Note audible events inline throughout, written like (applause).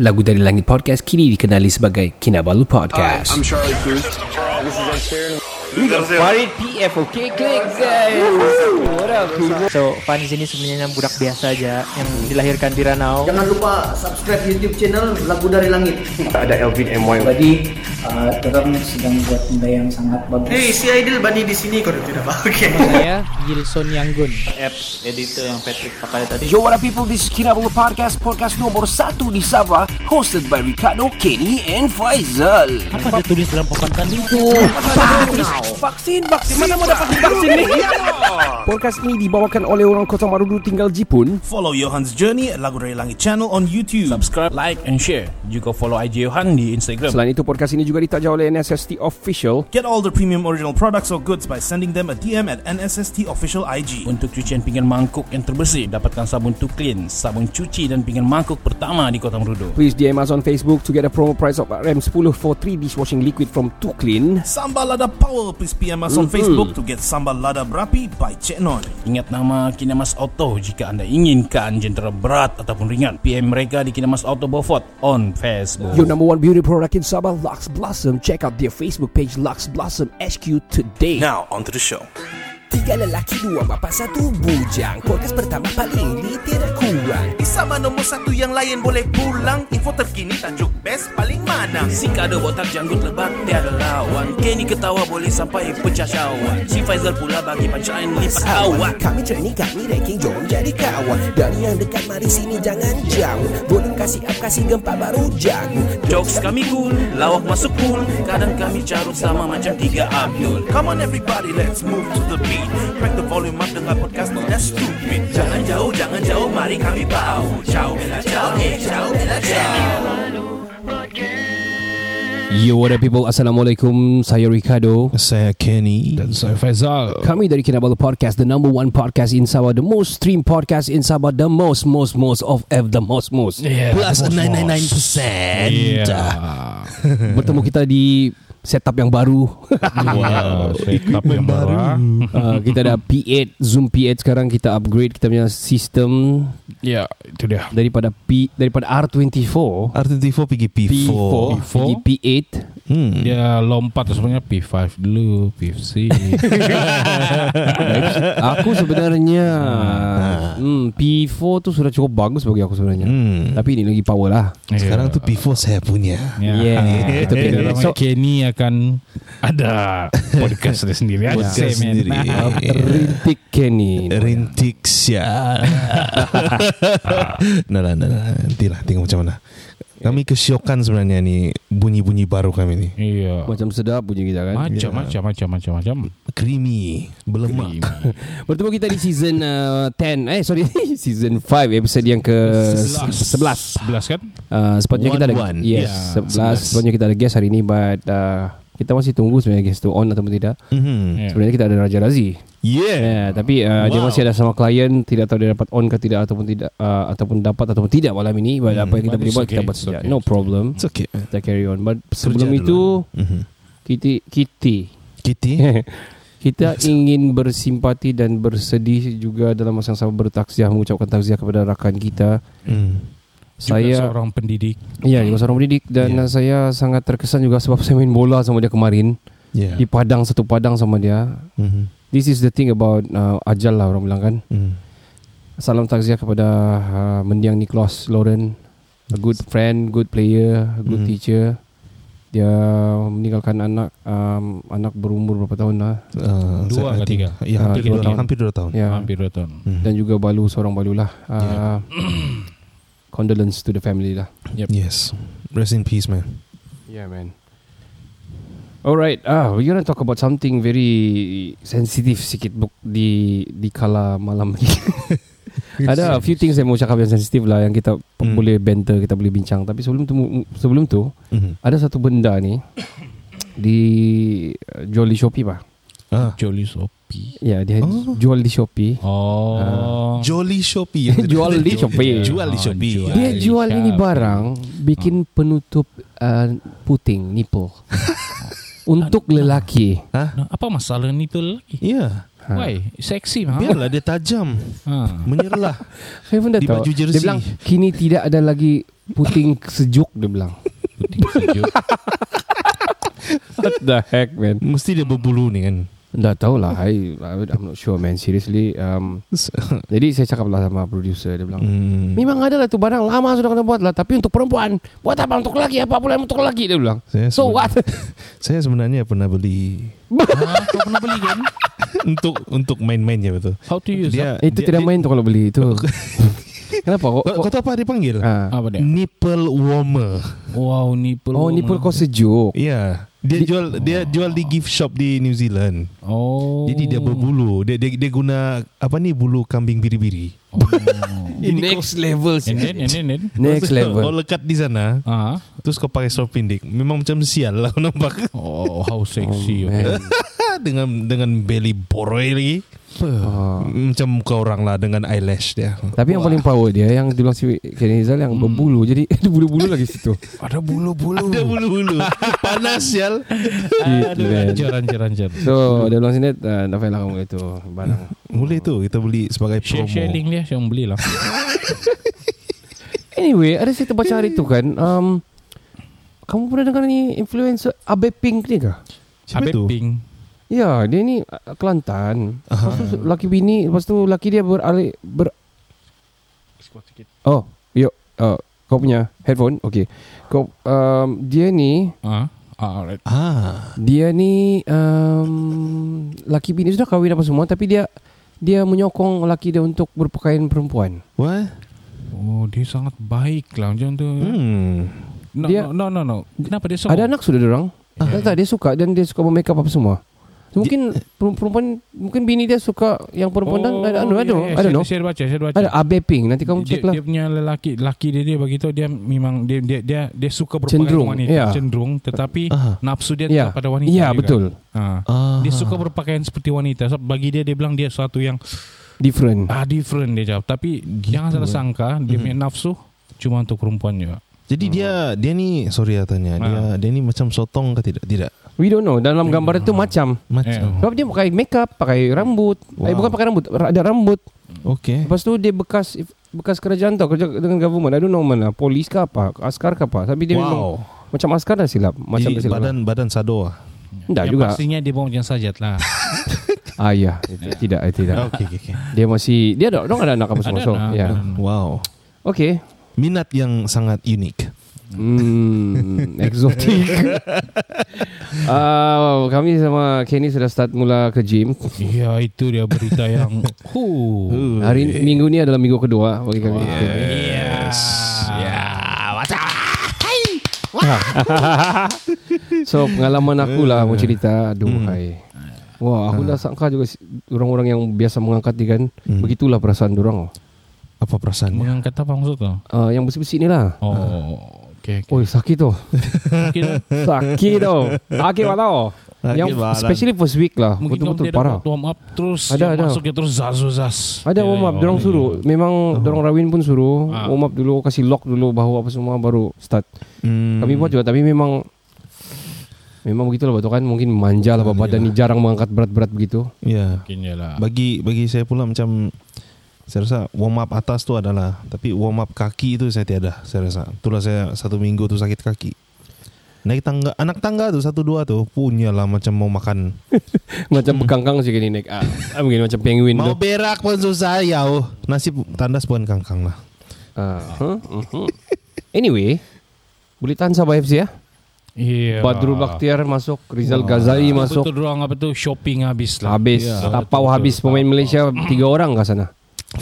Lagu dari Langit Podcast kini dikenali sebagai Kinabalu Podcast. I'm Charlie Cruz. This is Ed Sheeran. Farid PF, okay, click guys. What up, people? So Fan di sini sebenarnya budak biasa aja yang dilahirkan di Ranau. Jangan lupa subscribe YouTube channel Lagu Dari Langit. Ada Elvin MY. Jadi, uh, orang sedang buat benda yang sangat bagus. Hey, si Aidil Bani di sini kau tidak apa? Okay. Saya Gilson Yanggun. apps editor yang Patrick pakai tadi. Yo, what up, people? This is Kinabalu Podcast, podcast nomor satu di Sabah, hosted by Ricardo, Kenny, and Faizal. Apa dia tulis dalam papan tadi? Vaksin, vaksin. Mana mau dapat vaksin ni? Podcast ini dibawakan oleh orang Kota Marudu tinggal Jepun. Follow Johan's Journey at Lagu Dari Langit channel on YouTube. Subscribe, like and share. Juga follow IG Johan di Instagram. Selain itu, podcast ini juga ditaja oleh NSST Official. Get all the premium original products or goods by sending them a DM at NSST Official IG. Untuk cucian pinggan mangkuk yang terbersih, dapatkan sabun to clean, sabun cuci dan pinggan mangkuk pertama di Kota Merudu. Please DM us on Facebook to get a promo price of RM10 for 3 dishwashing liquid from Too Clean. Sambal Lada Power. Please PM us on Facebook to get Sambal Lada Berapi by Cik Non. Ingat nama Kinamas Auto jika anda inginkan jentera berat ataupun ringan. PM mereka di Kinamas Auto Beaufort on Facebook. Your number one beauty product in Sabah, Lux Blossom. Check out their Facebook page, Lux Blossom HQ today. Now, on to the show. Tiga lelaki, dua bapa, satu bujang. Podcast pertama paling lit, tidak kurang. Sama nombor satu yang lain boleh pulang. Info terkini tajuk best paling mana. Si kado botak janggut lebat tiada lawan Kenny ketawa boleh sampai pecah syawak Si Faizal pula bagi punchline lipat awak Kami training, kami ranking, jom jadi kawan. Dari yang dekat, mari sini jangan jauh. Boleh kasih up, kasih gempa baru jago. Jokes kami cool, lawak masuk cool Kadang kami carut sama macam tiga Abdul Come on everybody, let's move to the beat. Crack the volume up dengan podcast ni that's stupid. Jangan jauh, jangan jauh, mari kami bau Ciao, bella ciao, eh, ciao, bella ciao Yo, what up people? Assalamualaikum. Saya Ricardo. Saya Kenny Dan saya Faizal Kami dari Kinabalu Podcast, the number one podcast in Sabah, the most streamed podcast in Sabah, the most, most, most of F, the most, most. yeah, Plus most, 999%. Yeah (laughs) Bertemu kita di setup yang baru. Wow (laughs) Setup yang baru. uh, kita ada P8, Zoom P8 sekarang. Kita upgrade kita punya sistem Ya itu dia. Daripada P daripada R24 R24 pergi P4. P4 pergi P8. Hmm. Dia lompat sebenarnya P5 dulu P6 (laughs) Aku sebenarnya hmm, P4 tu sudah cukup bagus bagi aku sebenarnya. Hmm. Tapi ini lagi power lah. Sekarang tu P4 saya punya. Ya. Yeah. Yeah. nama So- Kenny akan ada podcast dia sendiri aja Podcast man. sendiri. (laughs) Rintik Kenny. Rintik sia. (laughs) nah, nah, nah, nah. Nantilah tengok macam mana. Kami kesiokan sebenarnya ni bunyi-bunyi baru kami ni. Iya. Macam sedap bunyi kita kan. Macam macam macam macam macam. Creamy, berlemak. (laughs) Bertemu kita di season uh, 10 Eh sorry (laughs) Season 5 Episode yang ke 11 11 kan? Uh, Sepatutnya kita ada One. Yes Ya, 11 Sepatutnya kita ada guest hari ni But uh, Kita masih tunggu sebenarnya guest tu on ataupun tidak Mhm. Yeah. Sebenarnya kita ada Raja Razi Yeah. yeah, Tapi uh, dia Wow. masih ada sama klien Tidak tahu dia dapat on ke tidak Ataupun tidak uh, Ataupun dapat ataupun tidak malam ini But Hmm, apa yang kita boleh buat okay, Kita buat saja okay. No problem It's okay. Kita carry on But sebelum Kerja itu Mhm. Kita Kita Kitty. (laughs) Kita ingin bersimpati dan bersedih juga dalam masa yang sama bertakziah mengucapkan takziah kepada rakan kita. Hmm. Juga Saya seorang pendidik ya juga seorang pendidik dan Ya. saya sangat terkesan juga sebab saya main bola sama dia kemarin Yeah. di padang satu padang sama dia. Mhm. This is the thing about uh, ajal lah orang bilang kan. Hmm. Salam takziah kepada uh, mendiang Niklas Lauren, a good friend, good player, a good Mhm. teacher. Dia meninggalkan anak um, anak berumur berapa tahun lah Uh, Dua think- tiga? Ya, hampir dua dua tahun. Hampir dua tahun. ya Hampir dua tahun Hmm. dan juga balu seorang balu lah. Uh, Yeah. (clears throat) condolence to the family lah. Yes. Rest in peace, man. Yeah, man. Alright, ah, we're gonna talk about something very sensitive sikit buk di di kala malam ni. (laughs) Ada a few things yang mau cakap yang sensitif lah yang kita Hmm. boleh banter, kita boleh bincang. Tapi sebelum tu sebelum tu Mhm. ada satu benda ni di jual di Shopee pak. Ah. Jolly Sopi Ya, dia Oh. jual di Shopee. Oh Jolly (laughs) Shopee. Jual di Shopee. Jual di Oh, Shopee. jual. Dia Jual ini Shopee. barang bikin penutup uh, puting nipple. (laughs) Untuk lelaki. Nah, Apa masalah ni tu lagi Ya. Why? Seksi mah. Biarlah dia tajam. Ha. Menyerlah. (laughs) Saya pun dah Di tahu. baju jersey. Dia bilang kini tidak ada lagi puting sejuk dia bilang. Puting sejuk. What the heck man? Mesti dia berbulu ni kan. Dah tahu lah I, I'm not sure man Seriously um, (laughs) Jadi saya cakap lah sama producer Dia bilang Hmm. Memang ada lah tu barang Lama sudah kena buat lah Tapi untuk perempuan Buat apa untuk lelaki Apa pula untuk lelaki Dia bilang Saya So seben- what (laughs) Saya sebenarnya pernah beli ha, (laughs) kau pernah beli kan? untuk untuk main-mainnya betul. How to use Dia, dia, Itu dia, tidak dia, main tu kalau beli itu Kenapa kok, Kau, kau tahu apa dia panggil? Ah. Apa dia? Nipple warmer. Wow, nipple. Oh ni pun kau sejuk Iya. Dia jual dia jual di gift shop di New Zealand. Oh. Jadi dia berbulu. Dia dia, dia guna apa ni bulu kambing biri-biri. Oh. (laughs) Next level and then, and then, and then. Next Kau level lekat di sana, Ah. terus kau pakai strap pendek. Memang macam sial lah kau nampak. Oh, how sexy. Oh, (laughs) man. dengan dengan belly boroi lagi. Oh. Macam muka orang lah dengan eyelash dia. Tapi yang paling power dia Yang dia bilang si Kenny Rizal Yang berbulu Jadi (laughs) ada bulu-bulu lagi situ Ada bulu-bulu. Ada bulu-bulu. Panas sial. Man. Anjir, anjir, anjir. So dia bilang sini uh, Dah lah kamu itu Barang Boleh tu kita beli sebagai promo. share link dia, saya beli lah. (laughs) Anyway Ada saya terbaca hari tu kan um, Kamu pernah dengar ni Influencer Abe Pink ni kah? Siapa tu? Ping. Ya dia ni uh, Kelantan. Lepas tu laki bini Lepas tu laki dia beralih ber Oh Yuk uh, Kau punya headphone Okay Kau um, Dia ni Ah, ah, alright. Ah. Dia ni um, Laki bini sudah kahwin apa semua Tapi dia Dia menyokong laki dia untuk berpakaian perempuan What? Oh, dia sangat baik lah macam tu. Hmm. No, Dia- no, no, no, no. Kenapa dia so? Ada anak sudah orang. Ya. Tak, tak dia suka dan dia suka make up apa semua. Mungkin per- perempuan mungkin bini dia suka yang perempuan dan ada anu ada ya, ada saya, no. Saya baca, saya baca. Ada Abe Pink nanti kamu cek lah. dia punya lelaki laki dia dia begitu dia memang dia dia dia, dia suka berpakaian Cenderung, wanita ya. cenderung tetapi Aha. nafsu dia Ya. tetap pada wanita Ya juga. betul. Ha. Ah. Dia suka berpakaian seperti wanita. So, bagi dia dia bilang dia suatu yang Different. ah different dia jawab. Tapi jangan salah sangka dia punya nafsu cuma untuk perempuan juga. Jadi dia dia ni sorry ya tanya. Dia Ah. dia ni macam sotong ke tidak? Tidak. We don't know dalam gambar itu macam. Macam. Eh. Sebab dia pakai make up, pakai rambut. Eh Wow. bukan pakai rambut, ada rambut. Okey. Lepas tu dia bekas bekas kerajaan tau kerja dengan government. I don't know mana, polis ke apa, askar ke apa. Tapi dia memang Wow. macam askar dah silap, macam Jadi silap. badan badan sado ah. Yang juga. pastinya dia bawa macam sajat lah. (laughs) Ah ya, itu- tidak, itu tidak. Okey okey okey. Dia masih dia ada dong ada anak apa semua. Ya. Wow. Okay. Minat yang sangat unik. Hmm, (laughs) eksotik. uh, (laughs) kami sama Kenny sudah start mula ke gym. Ya itu dia berita yang (laughs) huh. Hari minggu ni adalah minggu kedua bagi kami. Yes. Ya. so pengalaman aku lah mau cerita. Aduh, hai. Wah, aku dah sangka juga orang-orang yang biasa mengangkat ni kan, Hmm. begitulah perasaan orang. Apa perasaannya? Mengangkat apa maksud tu? Uh, yang besi-besi ni lah. Oh, okey. Oh, sakit tu. Sakit tu. (laughs) Sakit apa tau? Yang badan. especially first week lah. mungkin Betul-betul parah. dapat warm up terus Ada, ada. masuk dia terus zaz zaz. Ada warm up, dorang suruh. Memang dorang rawin pun suruh Ah. warm up dulu, kasih lock dulu bahu apa semua baru start. Hmm. Kami buat juga tapi memang memang begitulah betul kan mungkin manja lah bapak dan ni jarang mengangkat berat-berat begitu. Ya. Mungkin je lah. Bagi bagi saya pula macam saya rasa warm up atas tu adalah tapi warm up kaki itu saya tiada saya rasa. Itulah saya satu minggu tu sakit kaki. Naik tangga anak tangga tu satu dua tu punyalah macam mau makan. (laughs) macam bekangkang sih gini naik. Ah, ah, mungkin macam penguin Mau tu. berak pun susah ya. Oh. Nasib tandas bukan kangkang lah. Ah, huh? Mhm. Anyway, boleh tahan Sabah FC ya. Iya. Badrul Bakhtiar masuk, Rizal Ghazali masuk. Betul dorang apa tu shopping habis lah. Habis Ya, tapau habis pemain Malaysia tiga orang ke sana.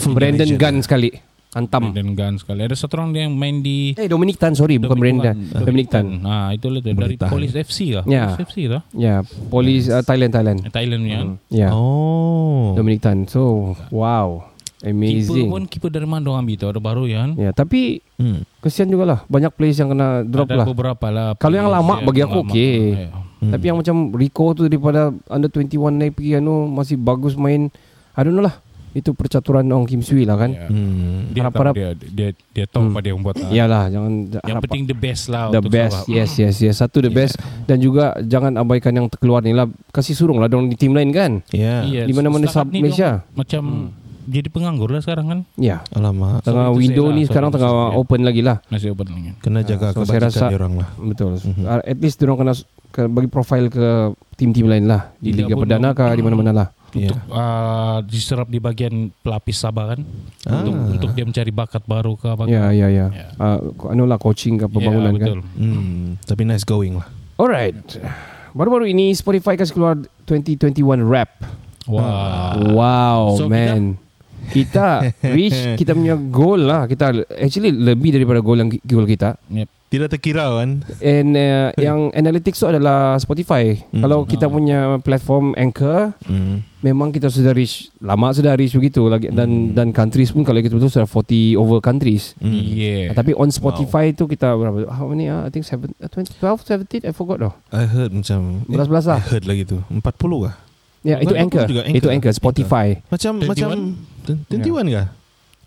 Brandon Malaysia. Gunn sekali. Antam. Dan Gun sekali. Ada satu orang dia yang main di Eh Dominic Tan sorry bukan Brandon. Dominic Tan. Ah, itu lah tu dari Bertahan. Police FC lah. Ya. Police FC tu. Ya, polis uh, Thailand Thailand. Thailand punya. Hmm. Ya. Oh. Dominic Tan. So, wow. Keeper Amazing. pun keeper dari mana orang ambil tu ada baru ya. Ya, tapi Hmm. kesian juga lah banyak players yang kena drop ada lah. beberapa lah. Kalau yang lama yang bagi aku lama. okey. Ya. Hmm. Tapi yang macam Rico tu daripada under 21 naik pergi anu masih bagus main. I don't know lah. Itu percaturan Ong Kim Sui lah kan. Ya. Hmm. Dia Harap-harap- tahu dia dia dia tahu Hmm. apa dia buat. lah. Iyalah jangan Yang harap- penting the best lah the untuk best. Sarawak. Yes, yes, yes. Satu the best dan juga jangan abaikan yang terkeluar ni lah. Kasih surung lah dong di tim lain kan. Ya. Iya, Di mana-mana sub Malaysia. Macam jadi penganggur lah sekarang kan. Ya. Alamak. Tengah to window say ni lah, sekarang to tengah say. open lagi lah. Masih open lagi. Kena jaga so saya kebajikan rasa- dia orang lah. Betul. Mhm. Uh, At least diorang kena ke, bagi profil ke tim-tim lain lah di Liga pun Perdana kah di mana-mana lah. Ya. Untuk uh, diserap di bagian pelapis Sabah kan. Untuk Ah. untuk dia mencari bakat baru ke apa. Ya, ya, ya. Ya. Uh, anu lah coaching ke pembangunan ya, kan. betul. Hmm. Tapi nice going lah. Alright. Baru-baru ini Spotify kasih keluar 2021 Rap. Wah. Wow, So, man. Kita reach (laughs) kita punya goal lah. Kita actually lebih daripada goal yang goal kita. Tidak terkira kan? And uh, (laughs) yang analytics tu adalah Spotify. Hmm. Kalau kita Ah. punya platform Anchor, Hmm. memang kita sudah reach lama sudah reach begitu lagi dan Hmm. dan countries pun kalau kita betul sudah 40 over countries. Hmm. Yeah. Tapi on Spotify tu kita berapa? How many? ah? I think 7 uh, 20, 12 17 I forgot dah. I heard macam Belas-belas lah. I heard lagi tu 40 kah? Ya, itu Bukan, Anchor. juga Itu Anchor. Anchor Spotify. Macam 21? macam 21 kah?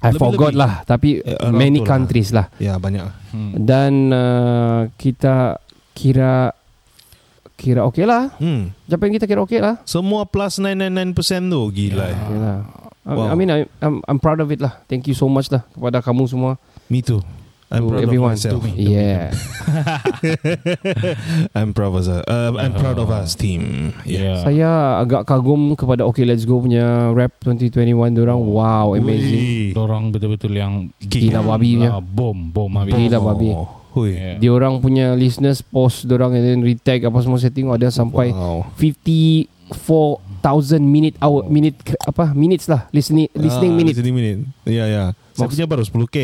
I Lebih-lebih. forgot lah tapi around many lah. countries lah. Ya banyak. Hmm. Dan uh, kita kira kira okey lah. Hmm. Siapa yang kita kira okey lah. Semua plus 999% tu gila. Ya. Okay lah. I, Wow. I mean I, I'm, I'm proud of it lah. Thank you so much lah kepada kamu semua. Me too. I'm To proud everyone. of myself. Yeah. (laughs) I'm proud of us. Uh, I'm proud of us team. Yeah. Yeah. Saya agak kagum kepada Okay Let's Go punya rap 2021 diorang. Wow, amazing. Dorang betul-betul yang Gila babi punya. Ah, bom, bom habis. Gila babi. Oh, Hui. Yeah. Diorang punya listeners post diorang and then retag apa semua saya tengok ada sampai Wow. 54,000 minute hour minute apa minutes lah listening listening Ah, minute. Listening minute. Ya ya. Saya Maksud- punya baru 10k.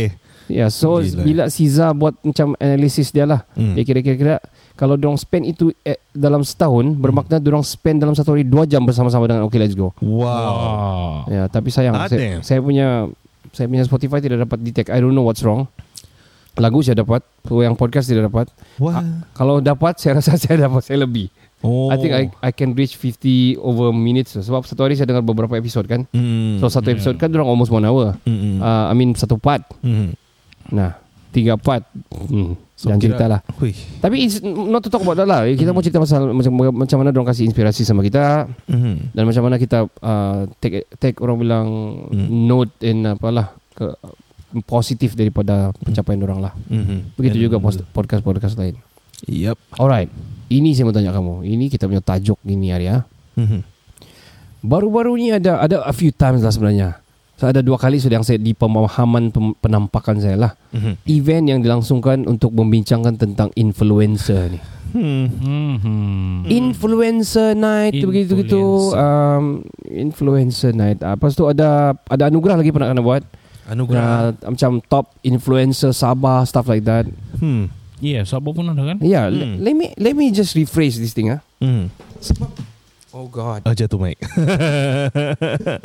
Ya, so Gila. bila Siza buat macam analisis dia lah. Hmm. Dia kira-kira kalau dorang spend itu eh, dalam setahun bermakna dorang spend dalam satu hari dua jam bersama-sama dengan Okay Let's Go. Wow. Ya, tapi sayang Ah, saya, damn. saya punya saya punya Spotify tidak dapat detect. I don't know what's wrong. Lagu saya dapat, so yang podcast tidak dapat. Wah. Kalau dapat (laughs) saya rasa saya dapat saya lebih. Oh. I think I I can reach 50 over minutes sebab satu hari saya dengar beberapa episod kan. Hmm. So satu episod kan dorang almost one hour. Hmm. Uh, I mean satu part. Hmm. Nah, tiga part. Hmm. So, kira- cerita lah. Hui. Tapi it's not to talk about that lah. Kita mau cerita pasal macam macam mana dorang kasih inspirasi sama kita Hmm. dan macam mana kita uh, take take orang bilang Hmm. note and apalah ke positif daripada pencapaian orang lah. Hmm. Begitu And- juga podcast-podcast lain. Yep. Alright. Ini saya mau tanya kamu. Ini kita punya tajuk ini hari ya. Hmm. Baru-baru ni ada ada a few times lah sebenarnya. So, ada dua kali sudah yang saya di pemahaman pem- penampakan saya lah. Hmm. Event yang dilangsungkan untuk membincangkan tentang influencer ni. Hmm. Hmm. hmm. Influencer night tu begitu gitu. Influencer. Um, influencer night. Ah, Lepas tu ada ada anugerah lagi pernah kena buat. Anugerah. Uh, macam top influencer Sabah stuff like that. Hmm. Yeah, Sabah pun ada kan? Yeah, Hmm. le- let me let me just rephrase this thing ah. Hmm. Oh god. Oh jatuh mic.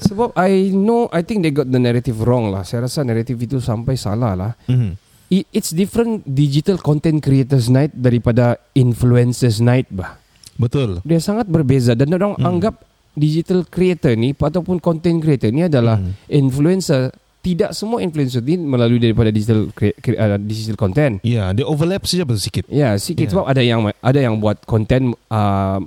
Sebab I know I think they got the narrative wrong lah. Saya rasa narrative itu sampai salah lah. Hmm. I- It's different digital content creators night daripada influencers night bah. Betul. Dia sangat berbeza dan orang Hmm. anggap digital creator ni ataupun content creator ni adalah Hmm. influencer. Tidak semua influencer ni melalui daripada digital uh, digital content. Ya, dia overlap saja sedikit. Ya, sikit Ya. sebab ada yang ada yang buat konten uh,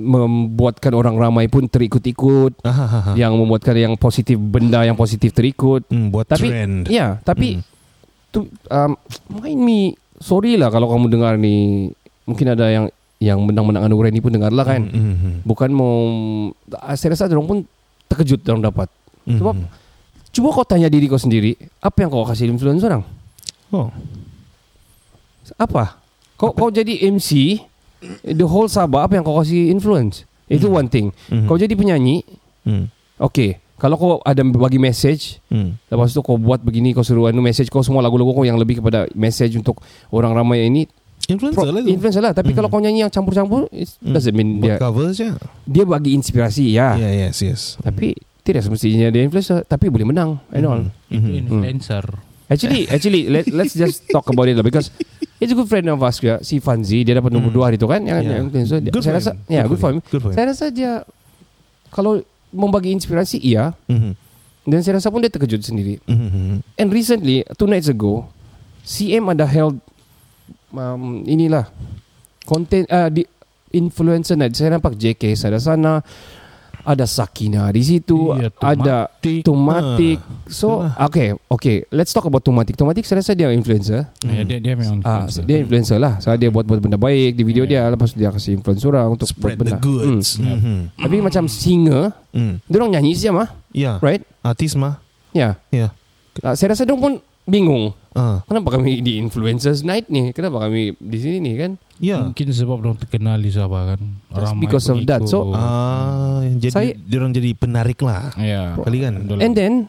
membuatkan orang ramai pun terikut-ikut, Ah, ah, ah. yang membuatkan yang positif benda yang positif terikut. Hmm, buat Tapi trend. ya, tapi Hmm. tu um, mind me sorry lah kalau kamu dengar ni mungkin ada yang yang menang-menang anugerah ni pun dengar lah kan. Hmm, hmm, hmm. Bukan mau ah, saya rasa orang pun terkejut orang dapat. Hmm, Sebab hmm. Cuba kau tanya diri kau sendiri, apa yang kau kasih influence orang? Oh. Apa? Kau kau jadi MC the whole Sabah apa yang kau kasih influence? Itu one thing. Hmm. Kau jadi penyanyi, Hmm. okay. Kalau kau ada bagi message, Hmm. lepas tu kau buat begini, kau suruh anu message kau semua lagu-lagu kau yang lebih kepada message untuk orang ramai ini Influencer pro- lah tu. influencer lah. Tapi Hmm. kalau kau nyanyi yang campur-campur, it Hmm. doesn't mean Buat dia cover saja. dia bagi inspirasi ya. Yeah, yes, yes. Tapi tidak semestinya dia influencer, tapi boleh menang and all. Itu Mhm. influencer. Actually, actually let, let's just talk about it lah because it's a good friend of us juga si Fanzi dia dapat nombor Hmm. dua hari tu kan yang, Yeah. yang. Dia- Good saya rasa him. ya good for him. Good for him. Saya rasa dia kalau membagi inspirasi iya, Mhm. Dan saya rasa pun dia terkejut sendiri. Mhm. And recently, two nights ago, CM ada held um, inilah content uh, di influencer night. Saya nampak JK ada sana, ada Sakina di situ, Iya, ada Tumatik. Tumatik. Ah, so, okay, okay. Let's talk about Tumatik. Tumatik saya rasa dia influencer. Ya, dia dia memang Ah, influencer. dia influencer lah. So dia buat buat benda baik di video dia, lepas dia kasih influence orang untuk Spread buat the benda. goods. Hmm. Mhm. Tapi macam singer, Hmm. dia orang nyanyi siapa mah, Ya. right? Artis mah. Ya. Ya. Ah, saya rasa dia pun bingung. Ah. Kenapa kami di influencers night ni? Kenapa kami di sini ni kan? Ya. Mungkin sebab orang terkenal di Sabah kan. Just Ramai because of that. So. Ah, jadi Saya- orang jadi penarik lah. ya. Kali kan. And then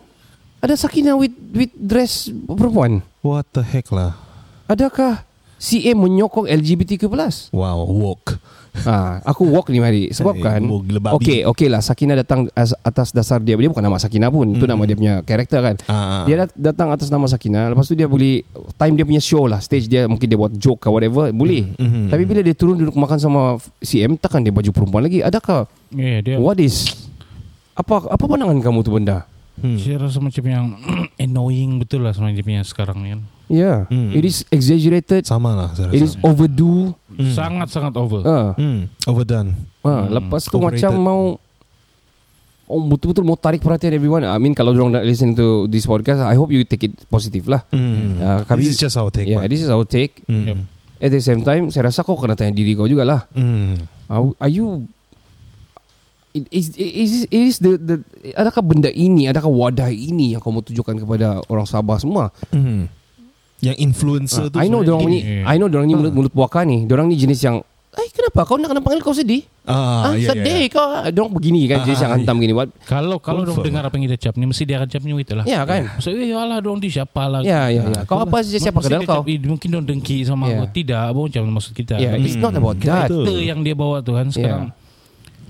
ada Sakina with with dress perempuan. What the heck lah. Adakah CM menyokong LGBTQ+. Wow, woke. ha, aku walk ni hari sebab Eh, kan. Okay okay lah Sakina datang as, atas dasar dia Dia bukan nama Sakina pun Itu Hmm. nama dia punya karakter kan Ah, ah. Dia dat- datang atas nama Sakina Lepas tu dia boleh Time dia punya show lah Stage dia Mungkin dia buat joke ke whatever Boleh Mhm. Tapi bila dia turun duduk makan sama CM Takkan dia baju perempuan lagi Adakah Ya, dia What is Apa apa pandangan kamu tu benda Hmm. saya rasa macam yang (clears throat) annoying betul lah sebenarnya dia punya sekarang ni kan. Yeah Hmm. It is exaggerated Sama lah saya It is overdue Hmm. Sangat-sangat over. Ah, Hmm. Overdone. ah, Hmm. Lepas tu Overrated. macam mau Oh betul-betul mau tarik perhatian everyone I mean kalau orang nak listen to this podcast I hope you take it positive lah Hmm. Ah, kami- This is just our take. Yeah man. this is our take Hmm. Yep. At the same time Saya rasa kau kena tanya diri kau jugalah Hmm. Are, are you it is is is the the adakah benda ini adakah wadah ini yang kau mau tunjukkan kepada orang Sabah semua Hmm. Yang influencer tu Ah, I know dorang ni gini. I know dorang ni mulut mulut puaka ni dorang ni jenis yang Eh kenapa kau nak kena panggil kau sedih Ah, ah, ya, ya, sedih ya. kau Dorang begini kan Jenis Ah, yang hantam gini What? Kalau kalau dong dengar apa yang kita cap ni mesti dia akan cap ni itu lah. Ya kan So, eh alah dong di siapa lah. Ya ya ya Kau apa saja siapa kenal dia kau cap, "Eh, Mungkin dong dengki sama Ya. aku. Tidak, apa macam maksud kita. Ya it's not about that Betul. Karakter yang dia bawa tu kan sekarang.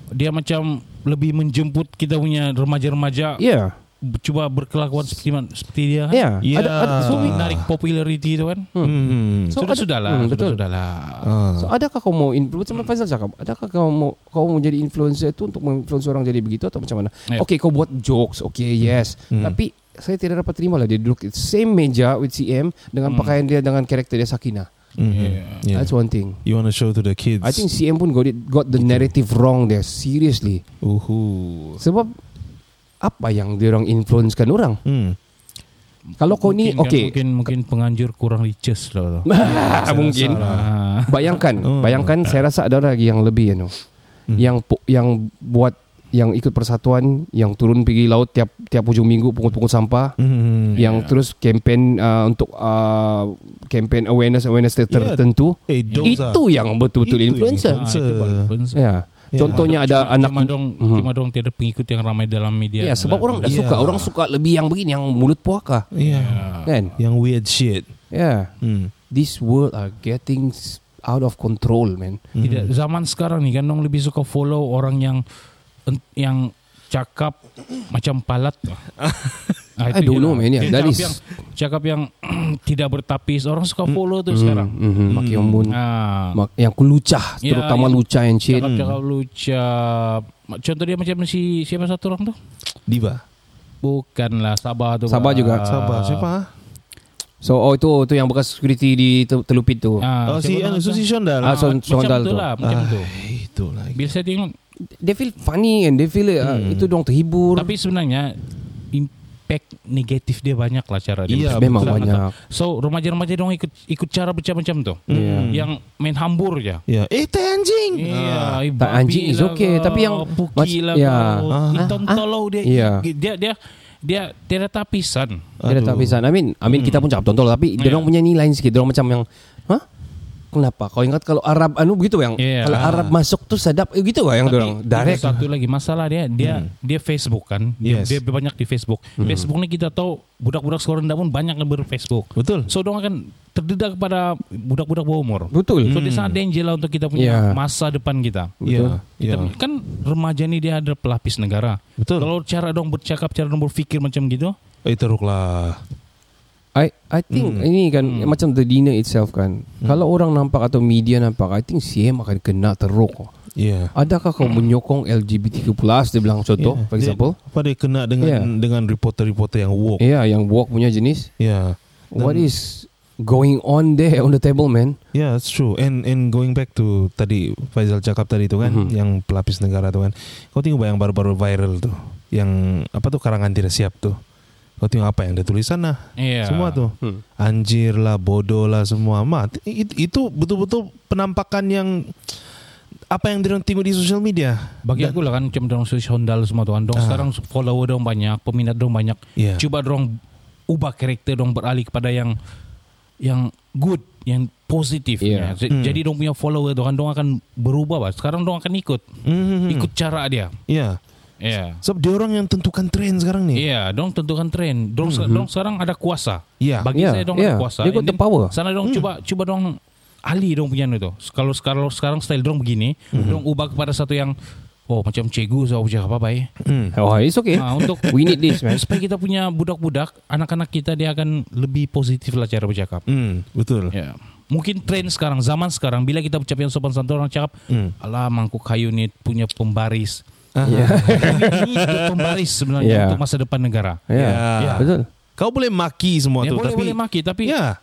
Dia macam lebih menjemput kita punya remaja-remaja Ya cuba berkelakuan seperti seperti dia kan. Ya Ya. Ada ada So, so, menarik popularity tu kan. Hmm. So, sudah ada- sudah lah, Hmm, sudah betul. sudah lah. Ah. So adakah kau mau influence Macam Faizal cakap Adakah kau mau Kau mau jadi influencer itu Untuk menginfluence orang jadi begitu Atau macam mana Ya. Okay kau buat jokes Okay yes Hmm. Tapi Saya tidak dapat terima lah Dia duduk Same meja with CM Dengan Hmm. pakaian dia Dengan karakter dia Sakina Mhm. Yeah. Yeah. That's one thing You want to show to the kids. I think CM pun got, it, got the narrative wrong there Seriously Uhu. Sebab Apa yang dia orang influencekan orang Hmm. Kalau kau ni Mungkin kan, Okay mungkin mungkin penganjur kurang riches lah. (laughs) Mungkin Ah. (laughs) Bayangkan Oh. Bayangkan saya rasa ada lagi yang lebih you know. Hmm. Yang yang buat yang ikut persatuan yang turun pergi laut tiap tiap hujung minggu pungut-pungut sampah Hmm. yang terus kempen uh, untuk uh, kempen awareness awareness ter- Yeah. tertentu Eh, those are- itu yang betul-betul Itu influencer Ah, itu influencer. ya Ya. contohnya ada Cuma- anak cuma dong Mhm. cuma dong tiada pengikut yang ramai dalam media. ya sebab orang dah Iya. suka orang suka lebih yang begini yang mulut puaka Yeah. kan Yang weird shit. ya Hmm. this world are getting out of control man Tidak zaman sekarang ni kan dong lebih suka follow orang yang yang cakap macam palat. (laughs) Ah, I itu don't know, man, yeah, that cakap is- yang tidak yang (clears throat) tidak bertapis. Orang suka follow tu sekarang. mm, mm, Maki ombun Ah. Mak- yang lucah Ya, terutama yang lucah and shit Cakap-cakap lucu. Contoh dia macam si siapa satu orang tu? Diva. Bukanlah Sabah tu. Sabah juga. Sabar. Siapa? ah? So oh itu tu yang bekas security di Tel- Telupit tu. Ah, Oh, si anu? Susi Shondal. Ah, so- macam Sondal tu tu. lah, macam tu. Itu lagi. Bila saya tengok They feel funny and they feel uh, Hmm. itu dong terhibur. Tapi sebenarnya impact negatif dia banyak lah cara dia. Iya, bercakap. memang Sangat banyak. So remaja-remaja dong ikut ikut cara bercakap macam tu. Iya. Yang main hambur je. Ya. Eh, teh anjing. Iya, Ah. eh, Tak, anjing is lah okay, kau, tapi yang puki lah ya. kau, Ah. iton tolong dia. Iya. Dia dia dia tiada tapisan. Dia Aduh. bisa. I mean, I mean Hmm. kita pun cakap tontol tapi dia Iya. orang punya ni lain sikit. Dia orang macam yang, hah? Kenapa? Kau ingat kalau Arab anu begitu yang Iya. kalau Ah. Arab masuk tu sedap eh, gitu yang ada direct. satu lagi masalah dia dia dia Facebook kan. Dia, Yes. dia banyak di Facebook. Facebook ni kita tahu budak-budak sekolah rendah pun banyak yang berFacebook. Betul. So dong akan terdedah kepada budak-budak bawah umur. Betul. So dia sangat danger lah untuk kita punya Yeah. masa depan kita. Ya. Kita, Ya. Kan remaja ni dia ada pelapis negara. Betul. Kalau cara dong bercakap, cara dong berfikir macam gitu, Eh, teruklah. I I think Hmm. ini kan macam the dinner itself kan. Kalau orang nampak atau media nampak, I think CM akan kena teruk. Yeah. Adakah kau menyokong LGBTQ+, dia bilang contoh, Yeah. for example. Dia, apa dia kena dengan Yeah. dengan reporter-reporter yang woke. Ya, yang woke punya jenis. Yeah. What Dan- is going on there on the table, man? Yeah, that's true. And and going back to tadi Faizal cakap tadi tu kan, Mhm. yang pelapis negara tu kan. Kau tengok yang baru-baru viral tu, yang apa tu karangan tidak siap tu. Kau tengok apa yang dia tulis sana. Iya. Semua tu. Hmm. Anjir lah, bodoh lah semua. Mat, it- itu betul-betul penampakan yang apa yang dia tengok di sosial media. Bagi Dan- aku lah kan macam dorong sosial Honda semua tu kan. Dong Ah. sekarang follower dong banyak, peminat dong banyak. Yeah. Cuba dorong ubah karakter dong beralih kepada yang yang good, yang positif. Yeah. Ya. Hmm. Jadi dong punya follower tu kan dong akan berubah bah. Sekarang dong akan ikut Mhm. ikut cara dia. Ya. Ya. Sebab dia orang yang tentukan tren sekarang ni. Iya, dong tentukan tren. Dong, dong sekarang ada kuasa. Ya. Bagi Yeah, saya dong yeah. ada kuasa. They got the power. Sana dong coba coba dong alih dong punya itu. Kalau kalau sekarang style dong begini, dong ubah kepada satu yang oh macam cegu saya ujar apa baik. Hmm. Oh, it's okay. Nah, untuk (laughs) We need this, man. supaya kita punya budak-budak, anak-anak kita dia akan lebih positif lah cara bercakap. Hmm, betul. Ya. Mungkin tren sekarang, zaman sekarang, bila kita bercakap yang sopan santun orang cakap, Hmm. alah mangkuk kayu ni punya pembaris. Ah. Yeah. (laughs) ini itu pembaris sebenarnya Yeah. untuk masa depan negara. Yeah. Ya. Betul. Kau boleh maki semua Ya, tu boleh tapi boleh maki tapi Ya.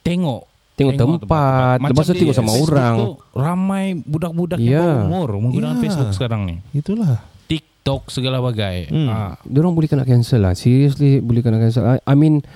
tengok Tengok tempat, lepas tu di tengok sama Facebook orang. tu ramai budak-budak Ya. yang berumur menggunakan Ya. Facebook sekarang ni. Itulah. TikTok segala bagai. Hmm. Ah, Diorang boleh kena cancel lah. Seriously boleh kena cancel. I, I mean,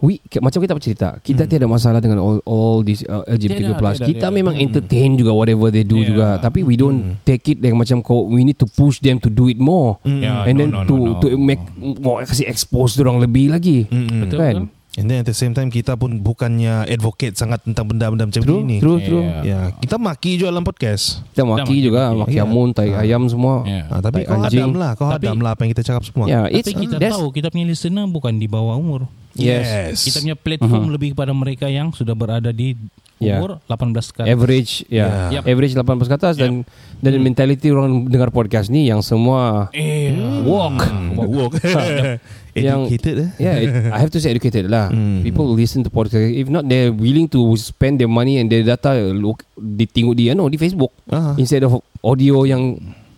we ke- macam kita bercerita, kita tiada masalah dengan all all this uh, LGBTQ+. Tiada, tiada, kita tiada. memang Hmm. entertain juga whatever they do Yeah. juga. Tapi we don't take it yang macam kau we need to push them to do it more. Ya, And no, then no, to no, no. to make more kasih expose orang lebih lagi. Mm-mm. Betul, Kan? betul. And then at the same time kita pun bukannya advocate sangat tentang benda-benda macam True, ini. true, true. Yeah. Ya, kita maki juga dalam podcast. Kita maki maki, juga, maki. maki Yeah. amun, tai Ah. ayam semua. Ya. Ah, tapi kau hadam lah, kau Tapi- hadam lah apa yang kita cakap semua. Yeah, it's Tapi kita that's- tahu kita punya listener bukan di bawah umur. Yes. Kita punya platform Mhm. lebih kepada mereka yang sudah berada di Yeah. umur 18 ke atas. Average ya. Yeah. Yep. Average 18 ke atas dan dan Hmm. mentality orang dengar podcast ni yang semua Eh, (laughs) walk. Walk. (laughs) (laughs) Yang- Educated eh. Yeah, it, I have to say educated lah. Hmm. People listen to podcast. If not, they're willing to spend their money and their data look, di tengok di, ano, di Facebook Ah, instead of audio yang,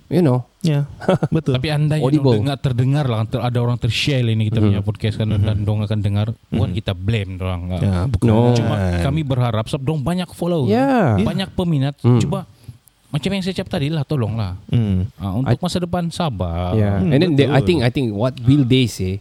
you know. Ya. (laughs) Betul. Tapi anda yang Audible. dengar terdengar lah ter, ada orang tershare ini kita punya Mhm. podcast kan dan dong akan dengar bukan kita blame orang. Ya, bukan. No. Cuma kami berharap sebab dong banyak follow. Yeah. Banyak peminat. Hmm. Coba macam yang saya cakap tadi lah tolonglah. Hmm. Ah, untuk masa depan sabar. Yeah. Hmm, and then they, I think I think what will they say?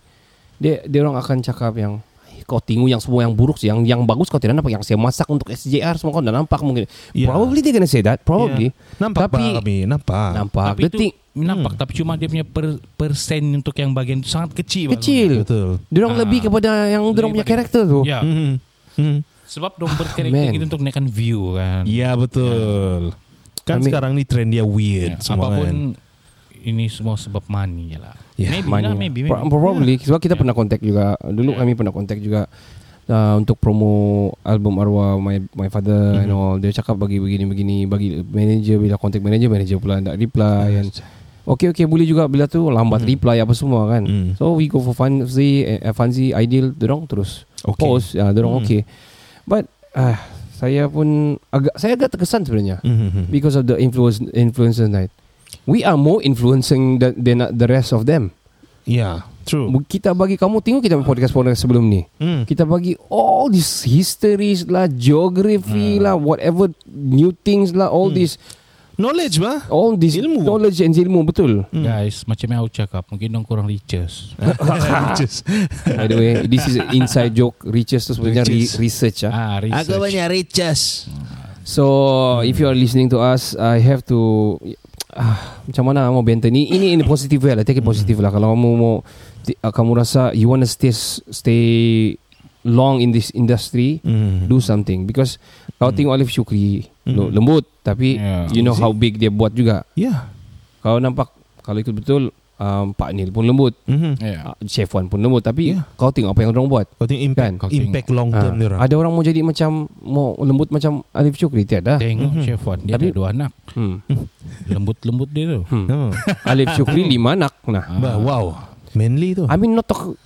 Dia dia orang akan cakap yang "Eh, kau tengok yang semua yang buruk yang yang bagus kau tidak nampak yang saya masak untuk SJR semua kau dah nampak mungkin. Yeah. Probably they gonna say that. Probably. Ya. Nampak Tapi- kami, nampak. Nampak. Tapi itu thing nampak tapi cuma dia punya per, persen untuk yang bagian itu sangat kecil. kecil. Betul. Dia orang Ah. lebih kepada yang dia punya karakter tu. Ya. Hmm. Hmm. Sebab dong berkarakter gitu untuk naikkan view kan. Ya betul. Kan I mean- sekarang ni trend dia weird Ya, semua apapun kan. Ini semua sebab money je lah. Ya, maybe Money. lah, maybe. maybe. Pro- Probably sebab kita Ya. pernah kontak juga. Dulu Ya. kami pernah kontak juga uh, untuk promo album arwah my my father Mhm. and all. Dia cakap bagi begini begini bagi manager bila kontak manager manager pula tak reply and Okay okay boleh juga bila tu lambat Mhm. reply apa semua kan. Hmm. So we go for Fanzi, eh, Fanzi ideal dorong terus Okay. post ya dorong Hmm. okay. But ah saya pun agak saya agak terkesan sebenarnya Hmm. because of the influence influencer night. We are more influencing than, than the rest of them. Ya, true. Kita bagi kamu tengok kita podcast podcast sebelum ni. Hmm. Kita bagi all these histories lah, geography lah, whatever new things lah, all Hmm. this Knowledge bah. all this Ilmu. knowledge and ilmu betul. Hmm. Guys, macam yang aku cakap, mungkin dong kurang riches. (laughs) Just. By the way, this is an inside joke. Riches tu sebenarnya re- Riches. research ah. Ah, research. riches. So if you are listening to us, I have to ah, macam mana mau banter ni? Ini ini positif lah. Take it positif lah. Kalau kamu mau ah, kamu rasa you wanna stay stay long in this industry, Hmm. do something because kau Hmm. tengok Alif Syukri Hmm. lembut tapi Yeah. you know how big dia buat juga. Ya. Kau nampak kalau itu betul um, Pak Nil pun lembut, Mhm. Ya. uh, Chef Wan pun lembut tapi Yeah. kau tengok apa yang orang buat. Kau tengok impact, Kan? Kau tengok. impact long term dia orang. ada orang mau jadi macam mau lembut macam Alif Syukri tiada. Tengok Mhm. Chef Wan, dia Tapi- ada dua anak. Hmm. (laughs) Lembut-lembut dia tu. Hmm. Hmm. Alif Syukri lima anak. Nah, Bah, wow. Manly tu. I mean not talk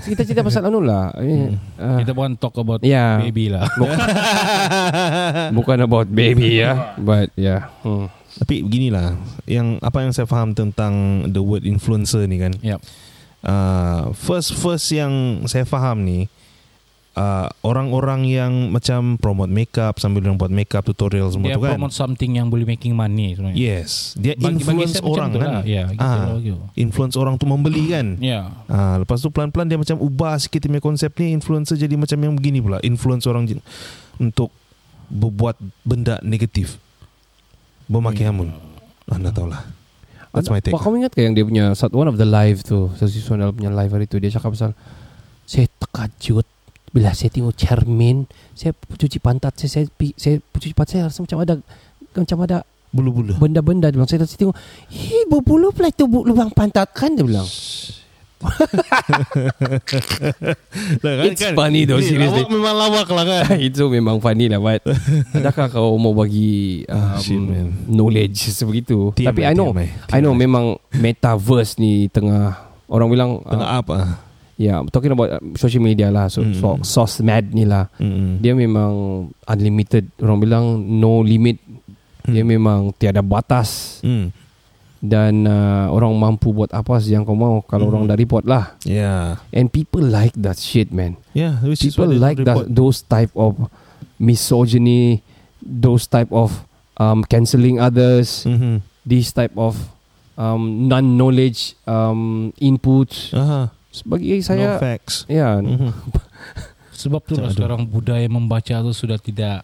kita cerita pasal anu lah. I mean, uh, Kita bukan talk about Yeah. baby lah. (laughs) bukan about baby ya, but yeah. Hmm. Tapi beginilah Yang apa yang saya faham tentang The word influencer ni kan Yep. uh, First First yang saya faham ni uh, Orang-orang yang Macam promote makeup Sambil buat makeup tutorial semua Dia tu kan promote something yang boleh making money sebenarnya. Yes Dia Bagi- bagi influence macam orang kan lah. Ya, gitu Ah, lah, gitu. Influence orang tu membeli kan Ya. Ah, lepas tu pelan-pelan dia macam ubah sikit dia punya konsep ni influencer jadi macam yang begini pula influence orang untuk berbuat benda negatif bermaki hamun. Anda tahulah. That's my take. Wah, kamu ingat ke yang dia punya one of the live tu, Sesi Sonal punya live hari tu dia cakap pasal saya terkajut bila saya tengok cermin, saya cuci pantat saya, saya, saya cuci pantat saya rasa macam ada macam ada bulu-bulu. benda-benda dia bilang saya. Tengok, "Hei, berbulu pula itu lubang pantat kan?" dia bilang. (laughs) It's funny though, seriously. Lawak memang lawak lah kan? (laughs) Itu memang funny lah But Adakah kau mau bagi um, Shit, man. Knowledge sebegitu? TMI, Tapi I know TMI. I know memang Metaverse ni tengah Orang bilang tengah uh, apa Ya yeah, talking about uh, Social media lah so, Mm. so, Sosmed ni lah. Mm Dia memang Unlimited Orang bilang No limit. Dia memang Tiada batas. Mm. Dan uh, Orang mampu buat apa saja yang kau mau Kalau Mm. orang dah report lah yeah And people like that shit man yeah which is people what they like that, those type of misogyny, those type of um, cancelling others, Mhm. these type of um, non-knowledge um, inputs. Aha. Bagi no saya, facts ya, Mhm. (laughs) Sebab tu lah sekarang budaya membaca tu sudah tidak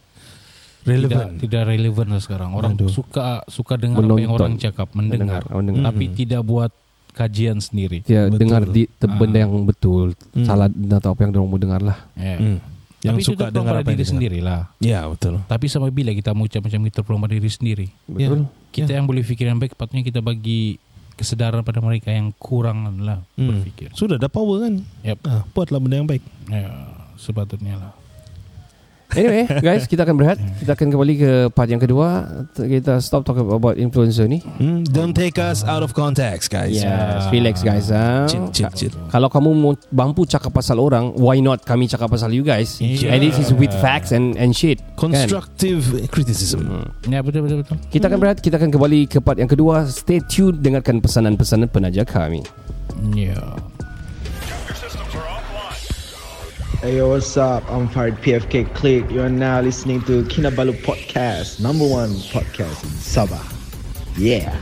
relevant tidak, tidak relevan lah sekarang. Orang Aduh. suka suka dengar apa yang Menonton. orang cakap, mendengar, mendengar, mendengar. tapi Mhm. tidak buat kajian sendiri. Ya, Betul. dengar di, te, Ah. benda yang betul, Hmm. salah atau apa yang orang mau dengar lah. Ya. Mm. yang Tapi itu suka terpulang dengar pada apa diri dengar. sendiri lah. ya betul Tapi sampai bila kita mau ucap macam itu terpulang pada diri sendiri? Betul. Kita yang boleh fikir yang baik, patutnya kita bagi kesedaran pada mereka yang kurang lah Hmm. berfikir. sudah ada power kan Yep. ah, buatlah benda yang baik Ya, sepatutnya lah. Anyway, guys, kita akan berehat. Kita akan kembali ke part yang kedua. Kita stop talking about influencer ni. Hmm, don't take us out of context, guys. Yes, relax guys. Ha? Chill, chill, chill. Kalau kamu mau mampu cakap pasal orang, why not kami cakap pasal you guys? Yeah. And this is with facts and and shit. Kan? Constructive criticism. Ya betul betul betul. Kita akan berehat, kita akan kembali ke part yang kedua. Stay tuned dengarkan pesanan-pesanan penaja kami. Ya. Hey yo, what's up? I'm Farid PFK Click. You are now listening to Kinabalu Podcast, number one podcast in Sabah. Yeah.